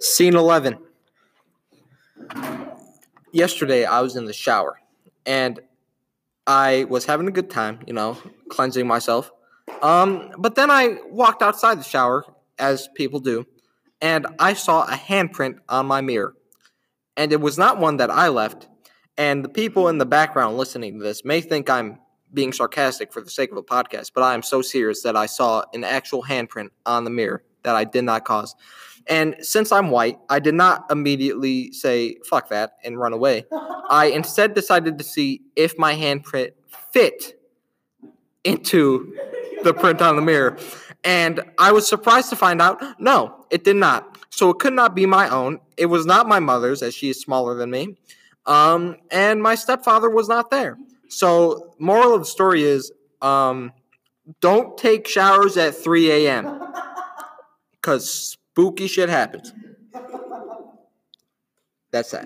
Scene 11. Yesterday, I was in the shower and I was having a good time, you know, cleansing myself. Um, but then I walked outside the shower, as people do, and I saw a handprint on my mirror. And it was not one that I left. And the people in the background listening to this may think I'm being sarcastic for the sake of a podcast, but I am so serious that I saw an actual handprint on the mirror that I did not cause. And since I'm white, I did not immediately say, fuck that, and run away. I instead decided to see if my handprint fit into the print on the mirror. And I was surprised to find out no, it did not. So it could not be my own. It was not my mother's, as she is smaller than me. Um, and my stepfather was not there. So, moral of the story is um, don't take showers at 3 a.m. because spooky shit happens. That's that.